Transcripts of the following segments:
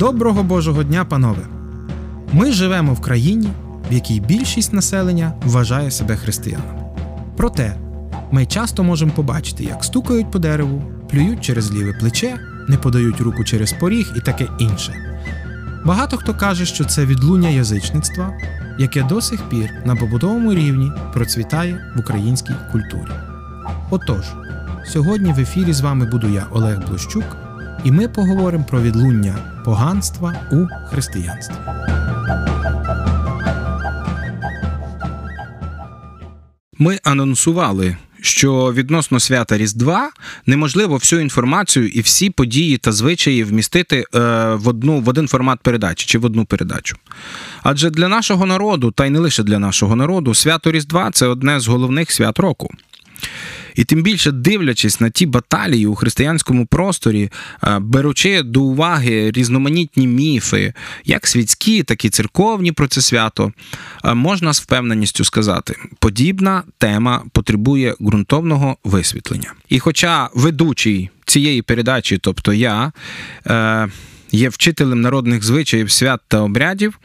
Доброго Божого дня, панове! Ми живемо в країні, в якій більшість населення вважає себе християнами. Проте ми часто можемо побачити, як стукають по дереву, плюють через ліве плече, не подають руку через поріг і таке інше. Багато хто каже, що це відлуння язичництва, яке до сих пір на побутовому рівні процвітає в українській культурі. Отож, сьогодні в ефірі з вами буду я, Олег Блощук, і ми поговоримо про відлуння поганства у християнстві. Ми анонсували, що відносно свята Різдва неможливо всю інформацію і всі події та звичаї вмістити е, в одну в один формат передачі чи в одну передачу. Адже для нашого народу, та й не лише для нашого народу, свято Різдва це одне з головних свят року. І тим більше дивлячись на ті баталії у християнському просторі, е, беручи до уваги різноманітні міфи, як світські, так і церковні про це свято, е, можна з впевненістю сказати, подібна тема потребує ґрунтовного висвітлення. І хоча ведучий цієї передачі, тобто я, е, є вчителем народних звичаїв, свят та обрядів,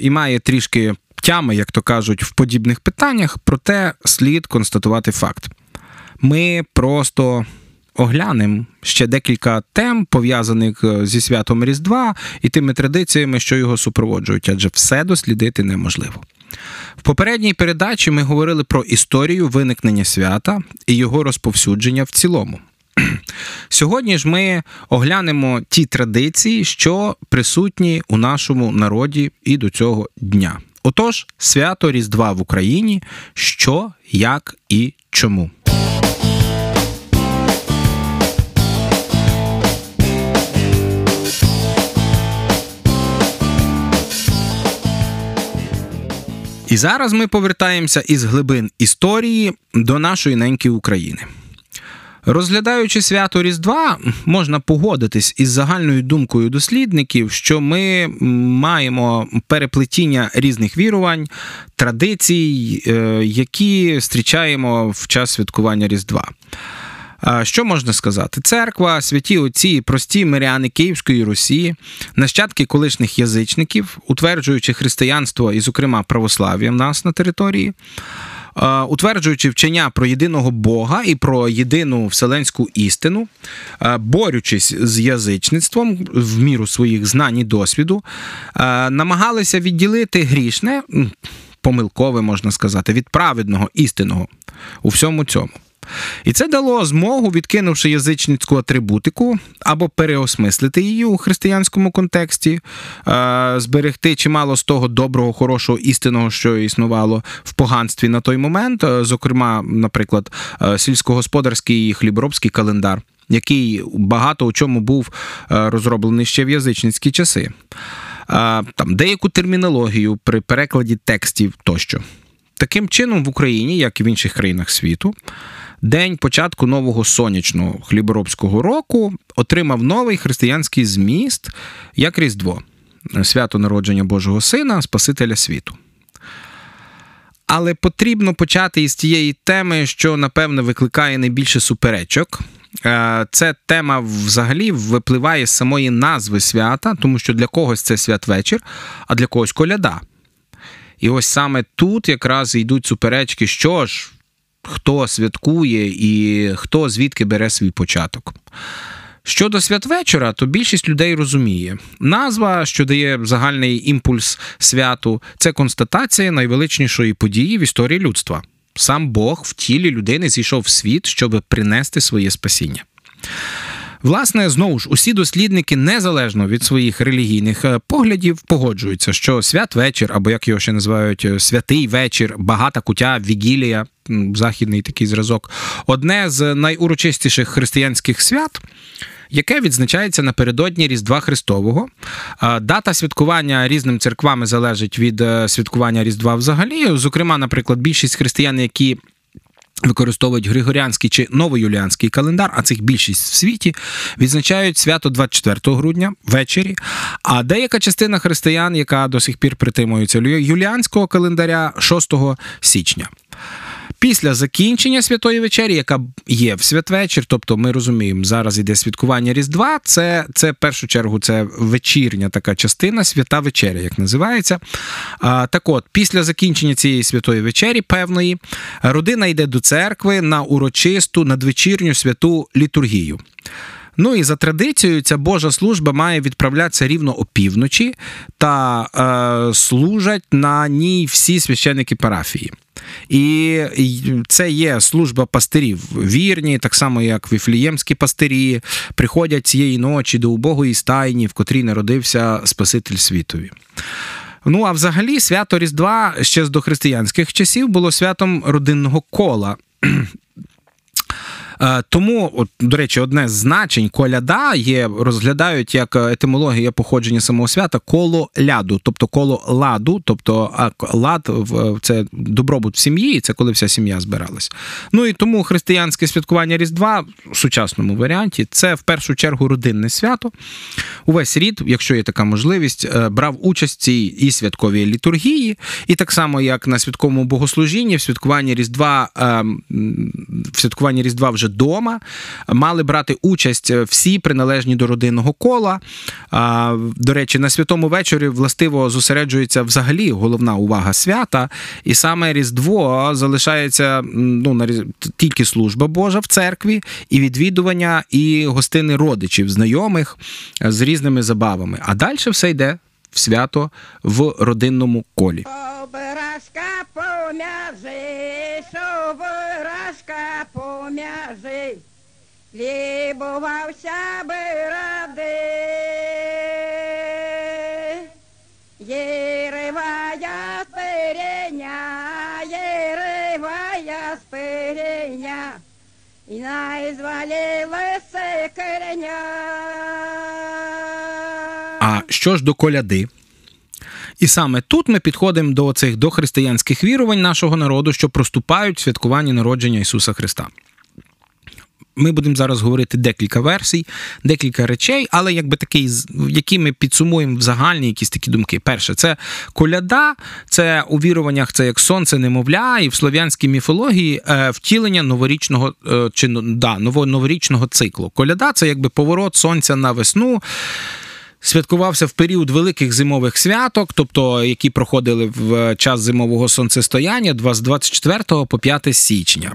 і має трішки тями, як то кажуть, в подібних питаннях, проте слід констатувати факт. Ми просто оглянемо ще декілька тем, пов'язаних е, зі святом Різдва і тими традиціями, що його супроводжують, адже все дослідити неможливо. В попередній передачі ми говорили про історію виникнення свята і його розповсюдження в цілому. Сьогодні ж ми оглянемо ті традиції, що присутні у нашому народі і до цього дня. Отож, свято Різдва в Україні, що, як і чому. І зараз ми повертаємося із глибин історії до нашої неньки України. Розглядаючи свято Різдва, можна погодитись із загальною думкою дослідників, що ми маємо переплетіння різних вірувань, традицій, е, які зустрічаємо в час святкування Різдва. Що можна сказати? Церква, святі отці, прості миряни Київської Русі, нащадки колишніх язичників, утверджуючи християнство і, зокрема, православ'я в нас на території. Е, утверджуючи вчення про єдиного Бога і про єдину вселенську істину, е, борючись з язичництвом в міру своїх знань і досвіду, е, намагалися відділити грішне, помилкове можна сказати, від праведного істинного у всьому цьому. І це дало змогу, відкинувши язичницьку атрибутику або переосмислити її у християнському контексті, е, зберегти чимало з того доброго, хорошого істинного, що існувало в поганстві на той момент, е, зокрема, наприклад, е, сільськогосподарський і хліборобський календар. Який багато у чому був розроблений ще в язичницькі часи, там деяку термінологію при перекладі текстів тощо. Таким чином, в Україні, як і в інших країнах світу, день початку нового сонячного хліборобського року отримав новий християнський зміст як Різдво, свято народження Божого Сина, Спасителя світу. Але потрібно почати із тієї теми, що, напевно, викликає найбільше суперечок. Е, це тема взагалі випливає з самої назви свята, тому що для когось це святвечір, а для когось коляда. І ось саме тут якраз йдуть суперечки, що ж хто святкує і хто звідки бере свій початок. Щодо святвечора, то більшість людей розуміє. Назва, що дає загальний імпульс святу, це констатація найвеличнішої події в історії людства. Сам Бог в тілі людини зійшов в світ, щоб принести своє спасіння. Власне, знову ж усі дослідники, незалежно від своїх релігійних е, поглядів, погоджуються, що святвечір, або як його ще називають, е, святий вечір, багата кутя, вігілія, західний такий зразок, одне з найурочистіших християнських свят. Яке відзначається напередодні Різдва Христового. Е, дата святкування різними церквами залежить від святкування Різдва взагалі. Зокрема, наприклад, більшість християн, які Використовують Григоріанський чи новоюліанський календар, а цих більшість в світі відзначають свято 24 грудня ввечері. А деяка частина християн, яка до сих пір притримується юліанського календаря 6 січня. Після закінчення святої вечері, яка є в святвечір, тобто ми розуміємо, зараз іде святкування Різдва, це це в першу чергу це вечірня така частина, свята вечеря, як називається. А, Так от, після закінчення цієї святої вечері, певної, родина йде до церкви на урочисту надвечірню святу літургію. Ну і за традицією, ця Божа служба має відправлятися рівно опівночі та е, служать на ній всі священники парафії. І це є служба пастирів вірні, так само як віфліємські пастирі, приходять цієї ночі до убогої стайні, в котрій народився Спаситель світові. Ну а взагалі свято Різдва ще з дохристиянських часів було святом родинного кола. Е, тому, от, до речі, одне з значень коляда є, розглядають як етимологія походження самого свята коло ляду, тобто коло ладу, тобто лад це добробут в сім'ї, це коли вся сім'я збиралась. Ну і тому християнське святкування Різдва в сучасному варіанті це в першу чергу родинне свято. Увесь рід, якщо є така можливість, е, брав участь в цій і святковій літургії, і так само, як на святковому богослужінні, в святкуванні Різдва ем, в святкуванні Різдва вже дома, мали брати участь всі приналежні до родинного кола. До речі, на святому вечорі властиво зосереджується взагалі головна увага свята, і саме Різдво залишається ну, тільки служба Божа в церкві, і відвідування, і гостини родичів, знайомих з різними забавами. А далі все йде в свято в родинному колі. Образка пом'язи, лібувався би ради. Єривая спиреня, єривая спиреня, і найзвалили сикреня. А що ж до коляди? І саме тут ми підходимо до цих дохристиянських вірувань нашого народу, що проступають в святкуванні народження Ісуса Христа. Ми будемо зараз говорити декілька версій, декілька речей, але якби такий, які ми підсумуємо в загальні якісь такі думки. Перше, це коляда, це у віруваннях, це як сонце, немовля, і в слов'янській міфології е, втілення новорічного е, чи да, новорічного циклу. Коляда це якби поворот сонця на весну святкувався в період великих зимових святок, тобто які проходили в час зимового сонцестояння з 24 по 5 січня.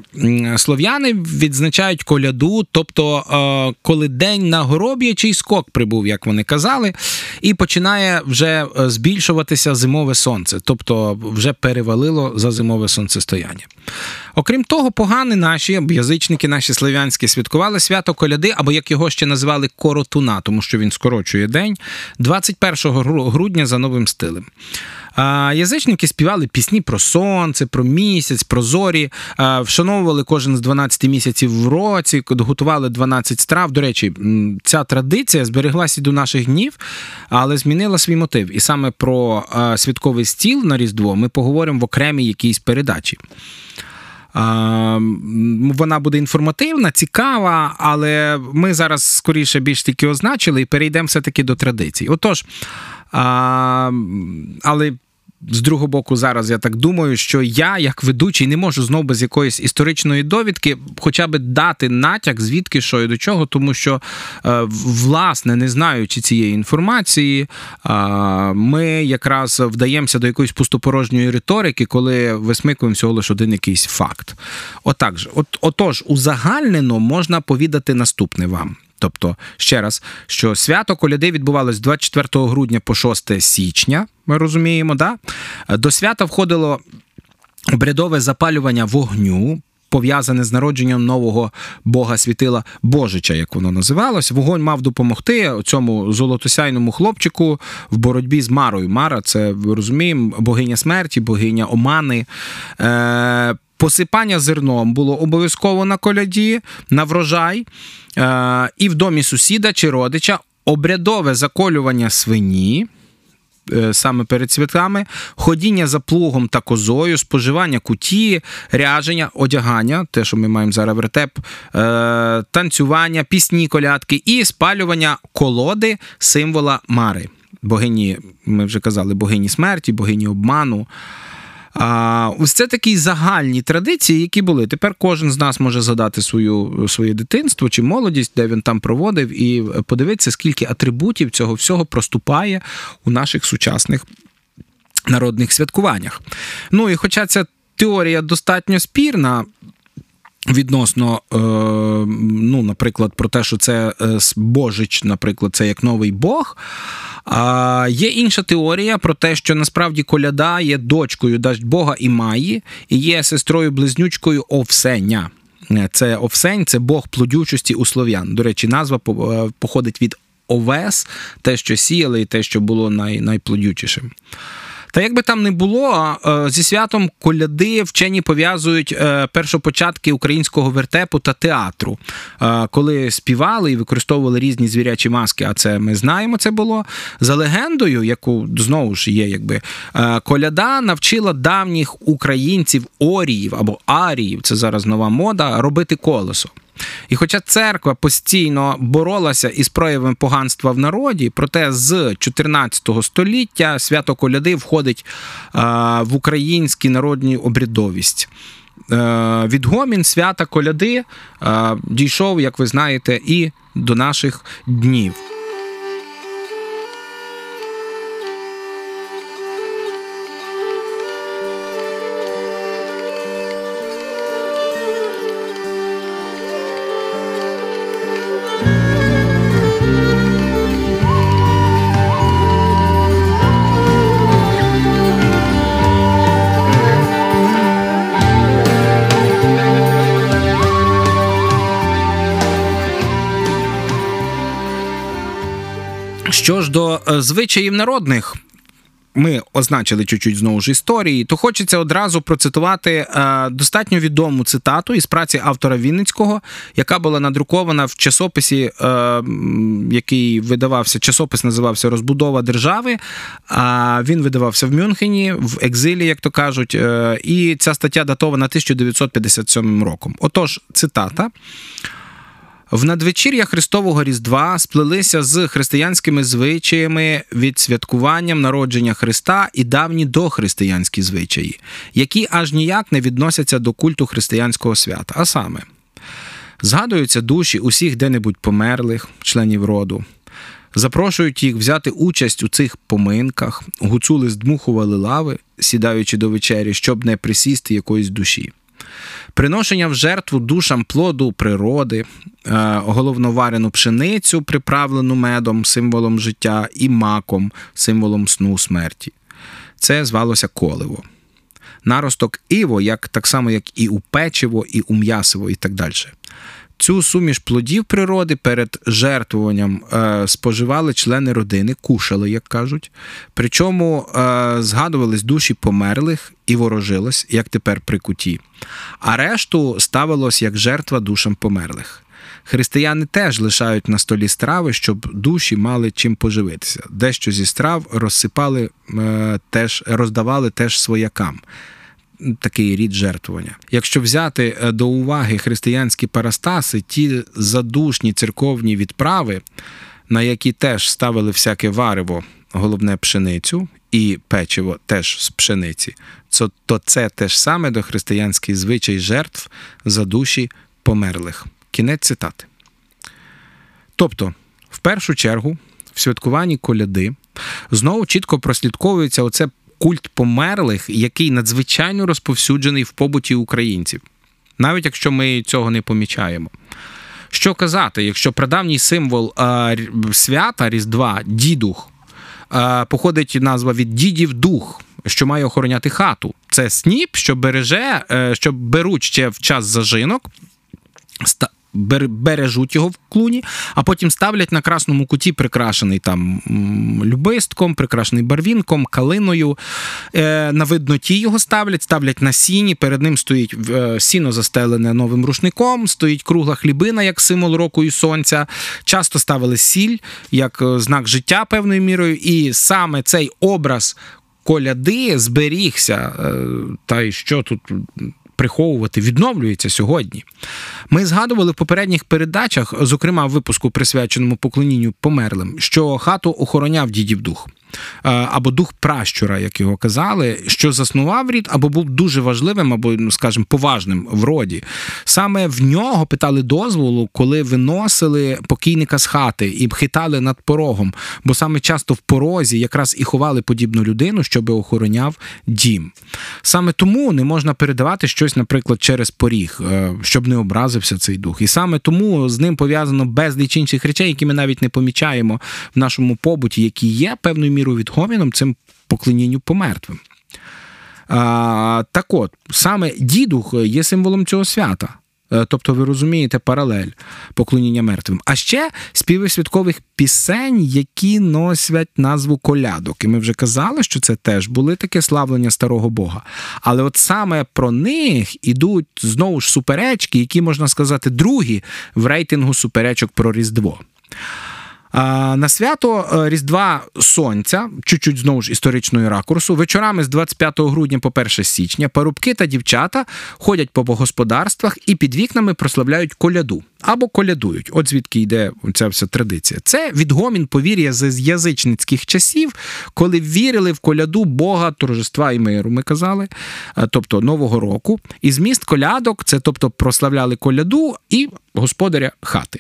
Слов'яни відзначають коляду, тобто е, коли день на гороб'ячий скок прибув, як вони казали, і починає вже е, збільшуватися зимове сонце, тобто вже перевалило за зимове сонцестояння. Окрім того, погани наші язичники, наші слов'янські святкували свято коляди, або як його ще називали коротуна, тому що він скорочує день 21 грудня за новим стилем. Язичники співали пісні про сонце, про місяць, про зорі, вшановували кожен з 12 місяців в році, готували 12 страв. До речі, ця традиція збереглася до наших днів, але змінила свій мотив. І саме про святковий стіл на Різдво ми поговоримо в окремій якійсь передачі. Вона буде інформативна, цікава, але ми зараз скоріше більш таки означили і перейдемо все-таки до традицій. Отож, але з другого боку, зараз я так думаю, що я, як ведучий, не можу знову без якоїсь історичної довідки, хоча б дати натяк, звідки що і до чого, тому що, е, власне, не знаючи цієї інформації, ми якраз вдаємося до якоїсь пустопорожньої риторики, коли висмикуємо всього лише один якийсь факт. Отак же, от, отож, узагальнено можна повідати наступне вам. Тобто, ще раз, що свято коляди відбувалось 24 грудня по 6 січня, ми розуміємо, да? до свята входило обрядове запалювання вогню. Пов'язане з народженням нового бога світила Божича, як воно називалось. Вогонь мав допомогти цьому золотосяйному хлопчику в боротьбі з Марою. Мара, це розуміємо, богиня смерті, богиня Омани. Е- Посипання зерном було обов'язково на коляді, на врожай, е, і в домі сусіда чи родича обрядове заколювання свині. Е, саме перед святами, ходіння за плугом та козою, споживання куті, ряження, одягання, те, що ми маємо зараз вертеп, е, танцювання, пісні, колядки і спалювання колоди символа Мари. Богині, ми вже казали, богині смерті, богині обману. А, Ось це такі загальні традиції, які були. Тепер кожен з нас може задати свою, своє дитинство чи молодість, де він там проводив, і подивитися, скільки атрибутів цього всього проступає у наших сучасних народних святкуваннях. Ну і хоча ця теорія достатньо спірна. Відносно, е, ну, наприклад, про те, що це е, Божич, наприклад, це як новий Бог. А Є інша теорія про те, що насправді коляда є дочкою дасть Бога і Маї, і є сестрою-близнючкою Овсеня. Це Овсень, це Бог плодючості у слов'ян. До речі, назва е, походить від овес, те, що сіяли, і те, що було най, найплодючішим. Та як би там не було, е, зі святом коляди вчені пов'язують е, першопочатки українського вертепу та театру, е, коли співали і використовували різні звірячі маски. А це ми знаємо, це було за легендою, яку знову ж є, якби коляда навчила давніх українців оріїв або аріїв, це зараз нова мода, робити колесо. І хоча церква постійно боролася із проявами поганства в народі, проте з 14 століття свято коляди входить в українські народні обрядовість. Е, відгомін свята коляди дійшов, як ви знаєте, і до наших днів. Звичаїв народних. Ми означили чуть-чуть знову ж історії, то хочеться одразу процитувати е, достатньо відому цитату із праці автора Вінницького, яка була надрукована в часописі, е, який видавався. Часопис називався Розбудова держави. Він видавався в Мюнхені, в екзилі, як то кажуть. Е, і ця стаття датована 1957 роком. Отож, цитата. В надвечір'я Христового Різдва сплелися з християнськими звичаями від святкуванням народження Христа і давні дохристиянські звичаї, які аж ніяк не відносяться до культу християнського свята. А саме, згадуються душі усіх де-небудь померлих, членів роду. Запрошують їх взяти участь у цих поминках, гуцули здмухували лави, сідаючи до вечері, щоб не присісти якоїсь душі приношення в жертву душам плоду природи, е, головноварену пшеницю, приправлену медом, символом життя, і маком, символом сну смерті. Це звалося коливо. Наросток іво, як так само, як і у печиво, і у м'ясиво, і так далі. Цю суміш плодів природи перед жертвуванням е, споживали члени родини, кушали, як кажуть. Причому е, згадувались душі померлих і ворожилось, як тепер при куті. А решту ставилось як жертва душам померлих. Християни теж лишають на столі страви, щоб душі мали чим поживитися. Дещо зі страв розсипали е, теж роздавали теж своякам такий рід жертвування. Якщо взяти е, до уваги християнські парастаси, ті задушні церковні відправи, на які теж ставили всяке варево, головне пшеницю і печиво теж з пшениці, то це теж саме до християнський звичай жертв за душі померлих. Кінець цитати. Тобто, в першу чергу, в святкуванні коляди знову чітко прослідковується оце культ померлих, який надзвичайно розповсюджений в побуті українців, навіть якщо ми цього не помічаємо. Що казати, якщо прадавній символ а, свята Різдва, дідух, а, походить назва від дідів дух, що має охороняти хату. Це сніп, що береже, е, що беруть ще в час зажинок бережуть його в клуні, а потім ставлять на красному куті, прикрашений там любистком, прикрашений барвінком, калиною. Е, на видноті його ставлять, ставлять на сіні. Перед ним стоїть е, сіно застелене новим рушником, стоїть кругла хлібина як символ року і сонця. Часто ставили сіль як е, знак життя певною мірою. І саме цей образ коляди зберігся. Та й що тут приховувати, відновлюється сьогодні. Ми згадували в попередніх передачах, зокрема в випуску, присвяченому поклонінню померлим, що хату охороняв дідів дух. Або дух пращура, як його казали, що заснував рід, або був дуже важливим, або, ну, скажімо, поважним в роді. Саме в нього питали дозволу, коли виносили покійника з хати і хитали над порогом, бо саме часто в порозі якраз і ховали подібну людину, щоб охороняв дім. Саме тому не можна передавати щось, наприклад, через поріг, е, щоб не образився цей дух. І саме тому з ним пов'язано безліч інших речей, які ми навіть не помічаємо в нашому побуті, які є певною мірою відгоміном цим поклонінню помертвим. А, Так от, саме дідух є символом цього свята. Е, тобто, ви розумієте паралель поклоніння мертвим. А ще співи святкових пісень, які носять назву колядок. І ми вже казали, що це теж були таке славлення старого Бога. Але от саме про них ідуть знову ж суперечки, які можна сказати, другі в рейтингу суперечок про Різдво. На свято е, Різдва Сонця, чуть-чуть знову ж історичної ракурсу, вечорами з 25 грудня по 1 січня парубки та дівчата ходять по господарствах і під вікнами прославляють коляду або колядують. От звідки йде ця вся традиція. Це відгомін повір'я з язичницьких часів, коли вірили в коляду Бога, торжества і миру, ми казали, е, тобто Нового року. І зміст колядок це тобто прославляли коляду і господаря хати.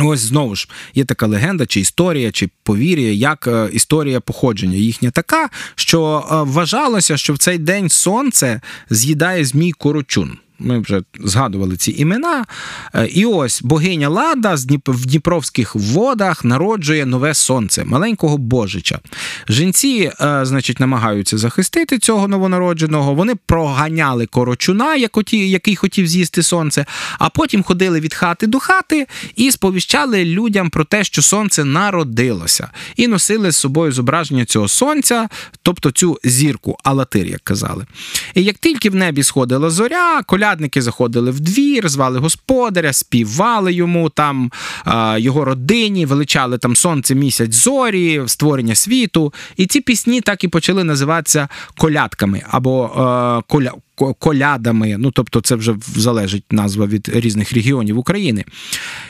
Ось знову ж є така легенда, чи історія, чи повір'я, як е, історія походження їхня така, що е, вважалося, що в цей день сонце з'їдає змій корочун. Ми вже згадували ці імена. Е, і ось богиня Лада в Дніпровських водах народжує нове сонце, маленького божича. Жінці, е, значить, намагаються захистити цього новонародженого. Вони проганяли корочуна, який хотів з'їсти сонце, а потім ходили від хати до хати і сповіщали людям про те, що сонце народилося, і носили з собою зображення цього сонця, тобто цю зірку, алатир, як казали. І як тільки в небі сходила зоря, коля колядники заходили в двір, звали господаря, співали йому там його родині, величали там сонце, місяць, зорі, створення світу. І ці пісні так і почали називатися колядками або коля колядами. Ну тобто, це вже залежить назва від різних регіонів України.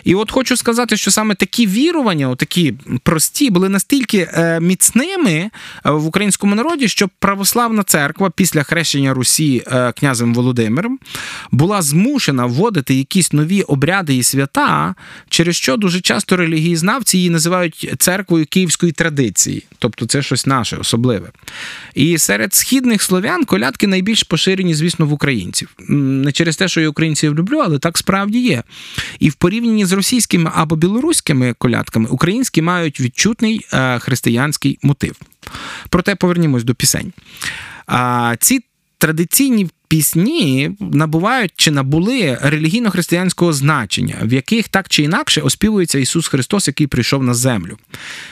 І от хочу сказати, що саме такі вірування, такі прості, були настільки е, міцними е, в українському народі, що православна церква після хрещення Русі е, князем Володимиром була змушена вводити якісь нові обряди і свята, через що дуже часто релігієзнавці її називають церквою київської традиції, тобто це щось наше особливе. І серед східних слов'ян колядки найбільш поширені звісно, в українців. Не через те, що я українців люблю, але так справді є. І в порівнянні з російськими або білоруськими колядками українські мають відчутний е, християнський мотив. Проте повернімось до пісень. Ці традиційні пісні набувають чи набули релігійно-християнського значення, в яких так чи інакше оспівується Ісус Христос, який прийшов на землю.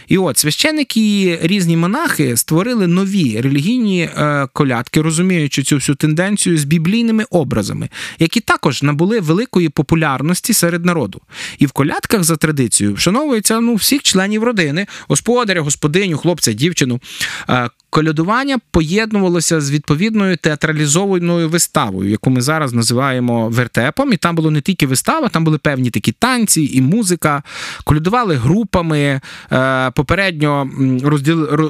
І от священники і різні монахи створили нові релігійні е, колядки, розуміючи цю всю тенденцію з біблійними образами, які також набули великої популярності серед народу. І в колядках за традицією вшановується ну, всіх членів родини, господаря, господиню, хлопця, дівчину. Е, колядування поєднувалося з відповідною театралізованою виставою, яку ми зараз називаємо вертепом. І там було не тільки вистава, там були певні такі танці і музика. Колядували групами, е, попередньо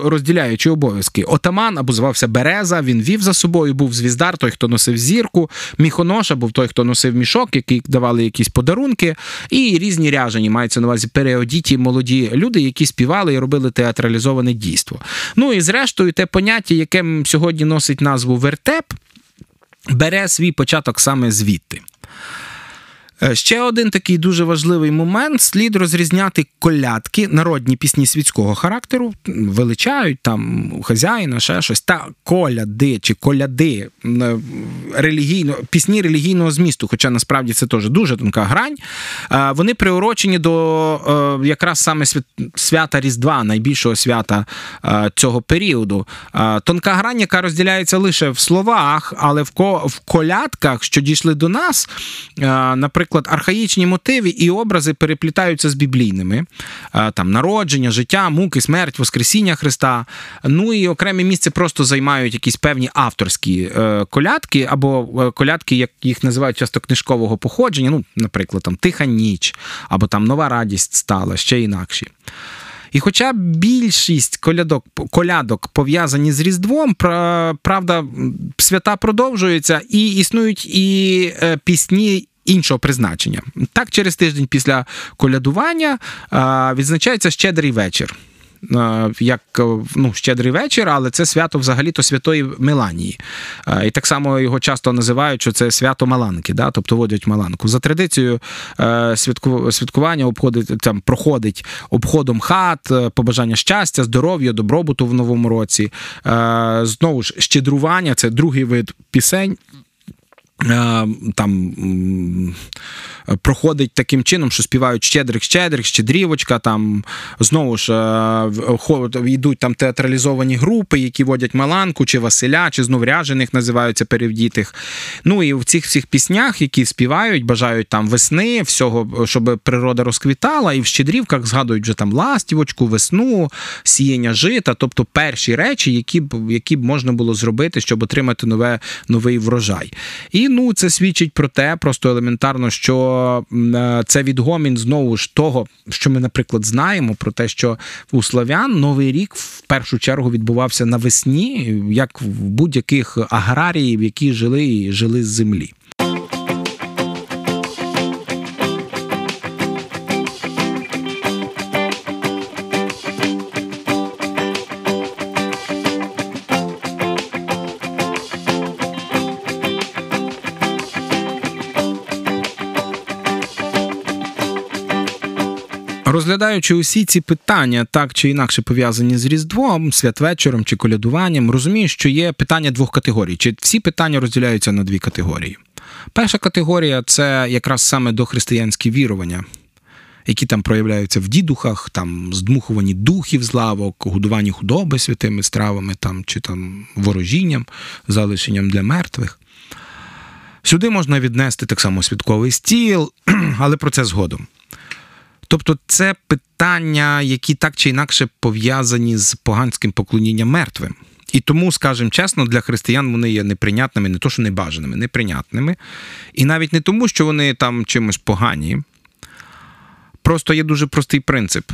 розділяючи обов'язки. Отаман або звався Береза, він вів за собою, був звіздар, той, хто носив зірку, міхоноша був той, хто носив мішок, який давали якісь подарунки, і різні ряжені мається на увазі переодіті молоді люди, які співали і робили театралізоване дійство. Ну і зрештою те поняття, яке сьогодні носить назву вертеп, бере свій початок саме звідти. Е, ще один такий дуже важливий момент: слід розрізняти колядки, народні пісні світського характеру, величають там хазяїна, ще щось, та коляди чи коляди е, релігійно, пісні релігійного змісту, хоча насправді це теж дуже тонка грань. Е, вони приурочені до якраз саме свята Різдва, найбільшого свята цього періоду. Тонка грань, яка розділяється лише в словах, але в колядках, що дійшли до нас, наприклад наприклад, архаїчні мотиви і образи переплітаються з біблійними, там народження, життя, муки, смерть, Воскресіння Христа. Ну і окреме місце просто займають якісь певні авторські е, колядки, або е, колядки, як їх називають часто книжкового походження. Ну, наприклад, там Тиха ніч, або там Нова радість стала, ще інакші. І хоча більшість колядок колядок пов'язані з Різдвом, правда, свята продовжуються і існують і е, пісні. Іншого призначення так, через тиждень після колядування відзначається щедрий вечір. Е, як е, ну, щедрий вечір, але це свято взагалі-то святої Меланії. Е, і так само його часто називають, що це свято Маланки, да? тобто водять Маланку. За традицією святкування обходить, там, проходить обходом хат, побажання щастя, здоров'я, добробуту в новому році. Знову ж щедрування це другий вид пісень. Е, там проходить таким чином, що співають щедрик, щедрик, щедрівочка. Там знову ж е, йдуть там театралізовані групи, які водять Маланку, чи Василя, чи зновряжених називаються перевдітих. Ну і в цих всіх піснях, які співають, бажають там весни, всього, щоб природа розквітала, і в щедрівках згадують вже там ластівочку, весну, сіяння жита, тобто перші речі, які б які б можна було зробити, щоб отримати нове, новий врожай. І ну це свідчить про те, просто елементарно, що е, це відгомін знову ж того, що ми, наприклад, знаємо про те, що у славян новий рік в першу чергу відбувався навесні, як в будь-яких аграріїв, які жили і жили з землі. Розглядаючи усі ці питання, так чи інакше пов'язані з Різдвом, святвечором чи колядуванням, розумію, що є питання двох категорій. Чи всі питання розділяються на дві категорії? Перша категорія це якраз саме дохристиянські вірування, які там проявляються в дідухах, там здмухувані духів з лавок, годуванні худоби святими стравами там, чи там ворожінням, залишенням для мертвих. Сюди можна віднести так само святковий стіл, але про це згодом. Тобто це питання, які так чи інакше пов'язані з поганським поклонінням мертвим. І тому, скажімо чесно, для християн вони є неприйнятними, не то, що небажаними, неприйнятними. І навіть не тому, що вони там чимось погані. Просто є дуже простий принцип.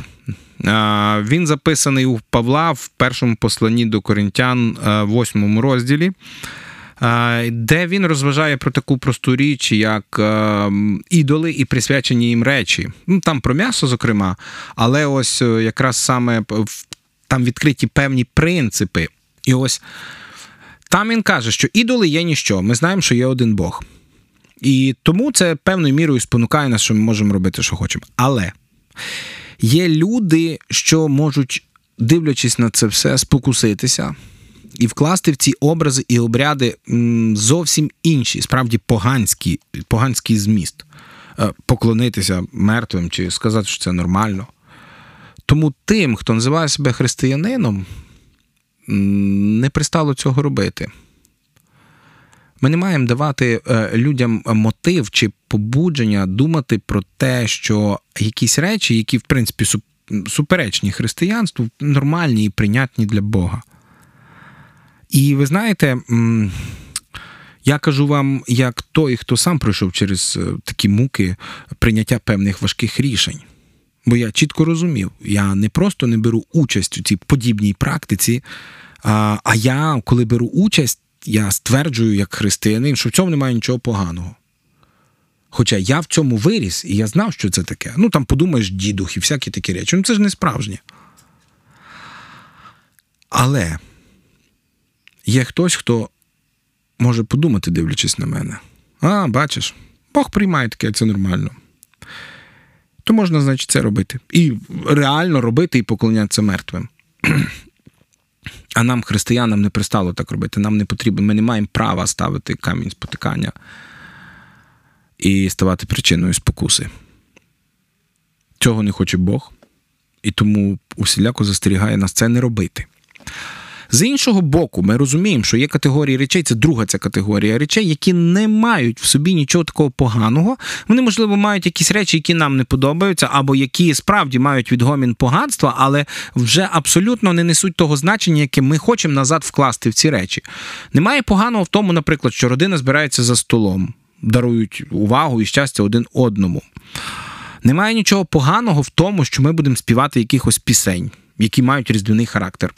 Він записаний у Павла в першому посланні до Коринтян, восьмому розділі де він розважає про таку просту річ, як е, ідоли і присвячені їм речі. Ну там про м'ясо, зокрема, але ось е, якраз саме там відкриті певні принципи. І ось там він каже, що ідоли є ніщо. Ми знаємо, що є один Бог. І тому це певною мірою спонукає нас, що ми можемо робити, що хочемо. Але є люди, що можуть, дивлячись на це все, спокуситися і вкласти в ці образи і обряди зовсім інші, справді поганський, поганський зміст, е, поклонитися мертвим чи сказати, що це нормально. Тому тим, хто називає себе християнином, не пристало цього робити. Ми не маємо давати е, людям мотив чи побудження думати про те, що якісь речі, які, в принципі, суперечні християнству, нормальні і прийнятні для Бога. І ви знаєте, я кажу вам, як той, хто сам пройшов через е, такі муки прийняття певних важких рішень. Бо я чітко розумів, я не просто не беру участь у цій подібній практиці, а я, коли беру участь, я стверджую як християнин, що в цьому немає нічого поганого. Хоча я в цьому виріс, і я знав, що це таке. Ну там подумаєш, дідух і всякі такі речі. Ну це ж не справжнє. Але є хтось, хто може подумати, дивлячись на мене. А, бачиш, Бог приймає таке, це нормально. То можна, значить, це робити. І реально робити і поклонятися мертвим. А нам, християнам, не пристало так робити. Нам не потрібно, ми не маємо права ставити камінь спотикання і ставати причиною спокуси. Цього не хоче Бог, і тому усіляко застерігає нас це не робити. З іншого боку, ми розуміємо, що є категорії речей, це друга ця категорія речей, які не мають в собі нічого такого поганого. Вони, можливо, мають якісь речі, які нам не подобаються, або які справді мають відгомін поганства, але вже абсолютно не несуть того значення, яке ми хочемо назад вкласти в ці речі. Немає поганого в тому, наприклад, що родина збирається за столом, дарують увагу і щастя один одному. Немає нічого поганого в тому, що ми будемо співати якихось пісень, які мають різдвяний характер.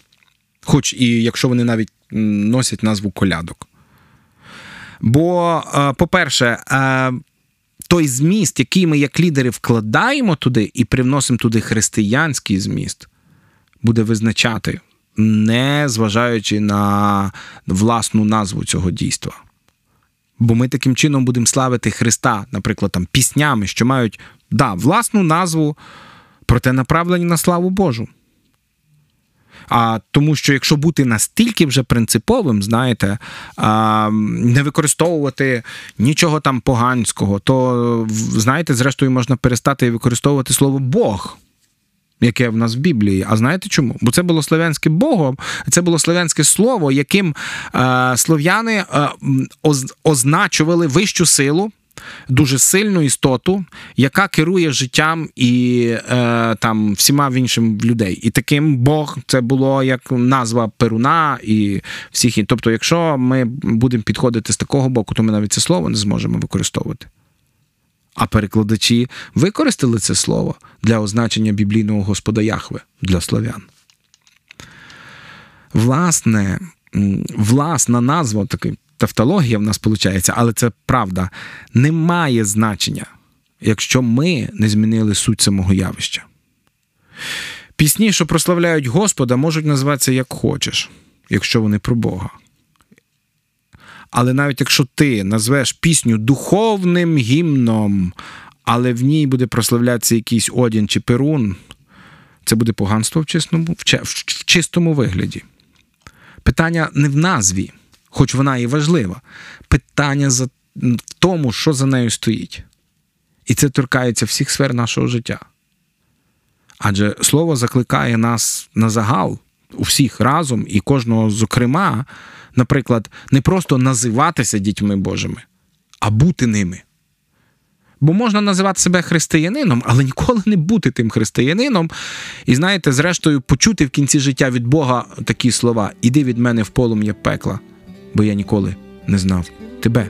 Хоч і якщо вони навіть носять назву колядок. Бо, е, по-перше, е, той зміст, який ми як лідери вкладаємо туди і привносимо туди християнський зміст, буде визначати, не зважаючи на власну назву цього дійства. Бо ми таким чином будемо славити Христа, наприклад, там, піснями, що мають да, власну назву, проте направлені на славу Божу. А тому, що якщо бути настільки вже принциповим, знаєте, а, не використовувати нічого там поганського, то знаєте, зрештою можна перестати використовувати слово Бог. Яке в нас в Біблії. А знаєте чому? Бо це було слов'янське Богом, це було слов'янське слово, яким е, слов'яни е, оз, означували вищу силу, дуже сильну істоту, яка керує життям і е, там всіма іншим людей. І таким Бог це було як назва Перуна і всіх. Тобто, якщо ми будемо підходити з такого боку, то ми навіть це слово не зможемо використовувати. А перекладачі використали це слово для означення біблійного Господа Яхве для слов'ян. Власне, власна назва такий тавтологія в нас виходить, але це правда, не має значення, якщо ми не змінили суть самого явища. Пісні, що прославляють Господа, можуть називатися як хочеш, якщо вони про Бога. Але навіть якщо ти назвеш пісню духовним гімном, але в ній буде прославлятися якийсь одін чи перун, це буде поганство в чистому, в чистому вигляді. Питання не в назві, хоч вона і важлива. Питання за, в тому, що за нею стоїть. І це торкається всіх сфер нашого життя. Адже слово закликає нас на загал у всіх разом і кожного, зокрема, наприклад, не просто називатися дітьми Божими, а бути ними. Бо можна називати себе християнином, але ніколи не бути тим християнином. І знаєте, зрештою, почути в кінці життя від Бога такі слова: Іди від мене в полум'я пекла бо я ніколи не знав тебе.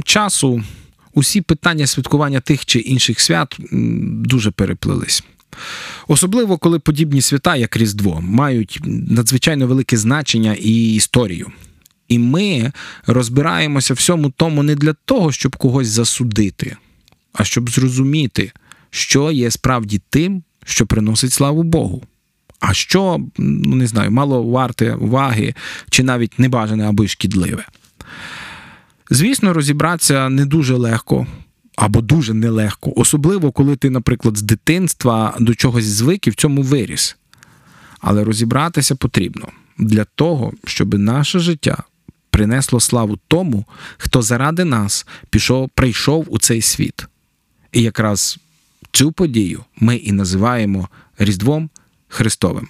Плином часу усі питання святкування тих чи інших свят дуже переплились. Особливо, коли подібні свята, як Різдво, мають надзвичайно велике значення і історію. І ми розбираємося всьому тому не для того, щоб когось засудити, а щоб зрозуміти, що є справді тим, що приносить славу Богу. А що, ну не знаю, мало варте уваги чи навіть небажане або й шкідливе. Звісно, розібратися не дуже легко або дуже нелегко, особливо коли ти, наприклад, з дитинства до чогось звик і в цьому виріс. Але розібратися потрібно для того, щоб наше життя принесло славу тому, хто заради нас пішов, прийшов у цей світ. І якраз цю подію ми і називаємо Різдвом Христовим.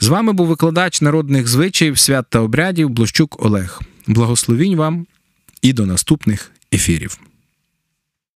З вами був викладач народних звичаїв, свят та обрядів Блощук Олег. Благословінь вам і до наступних ефірів.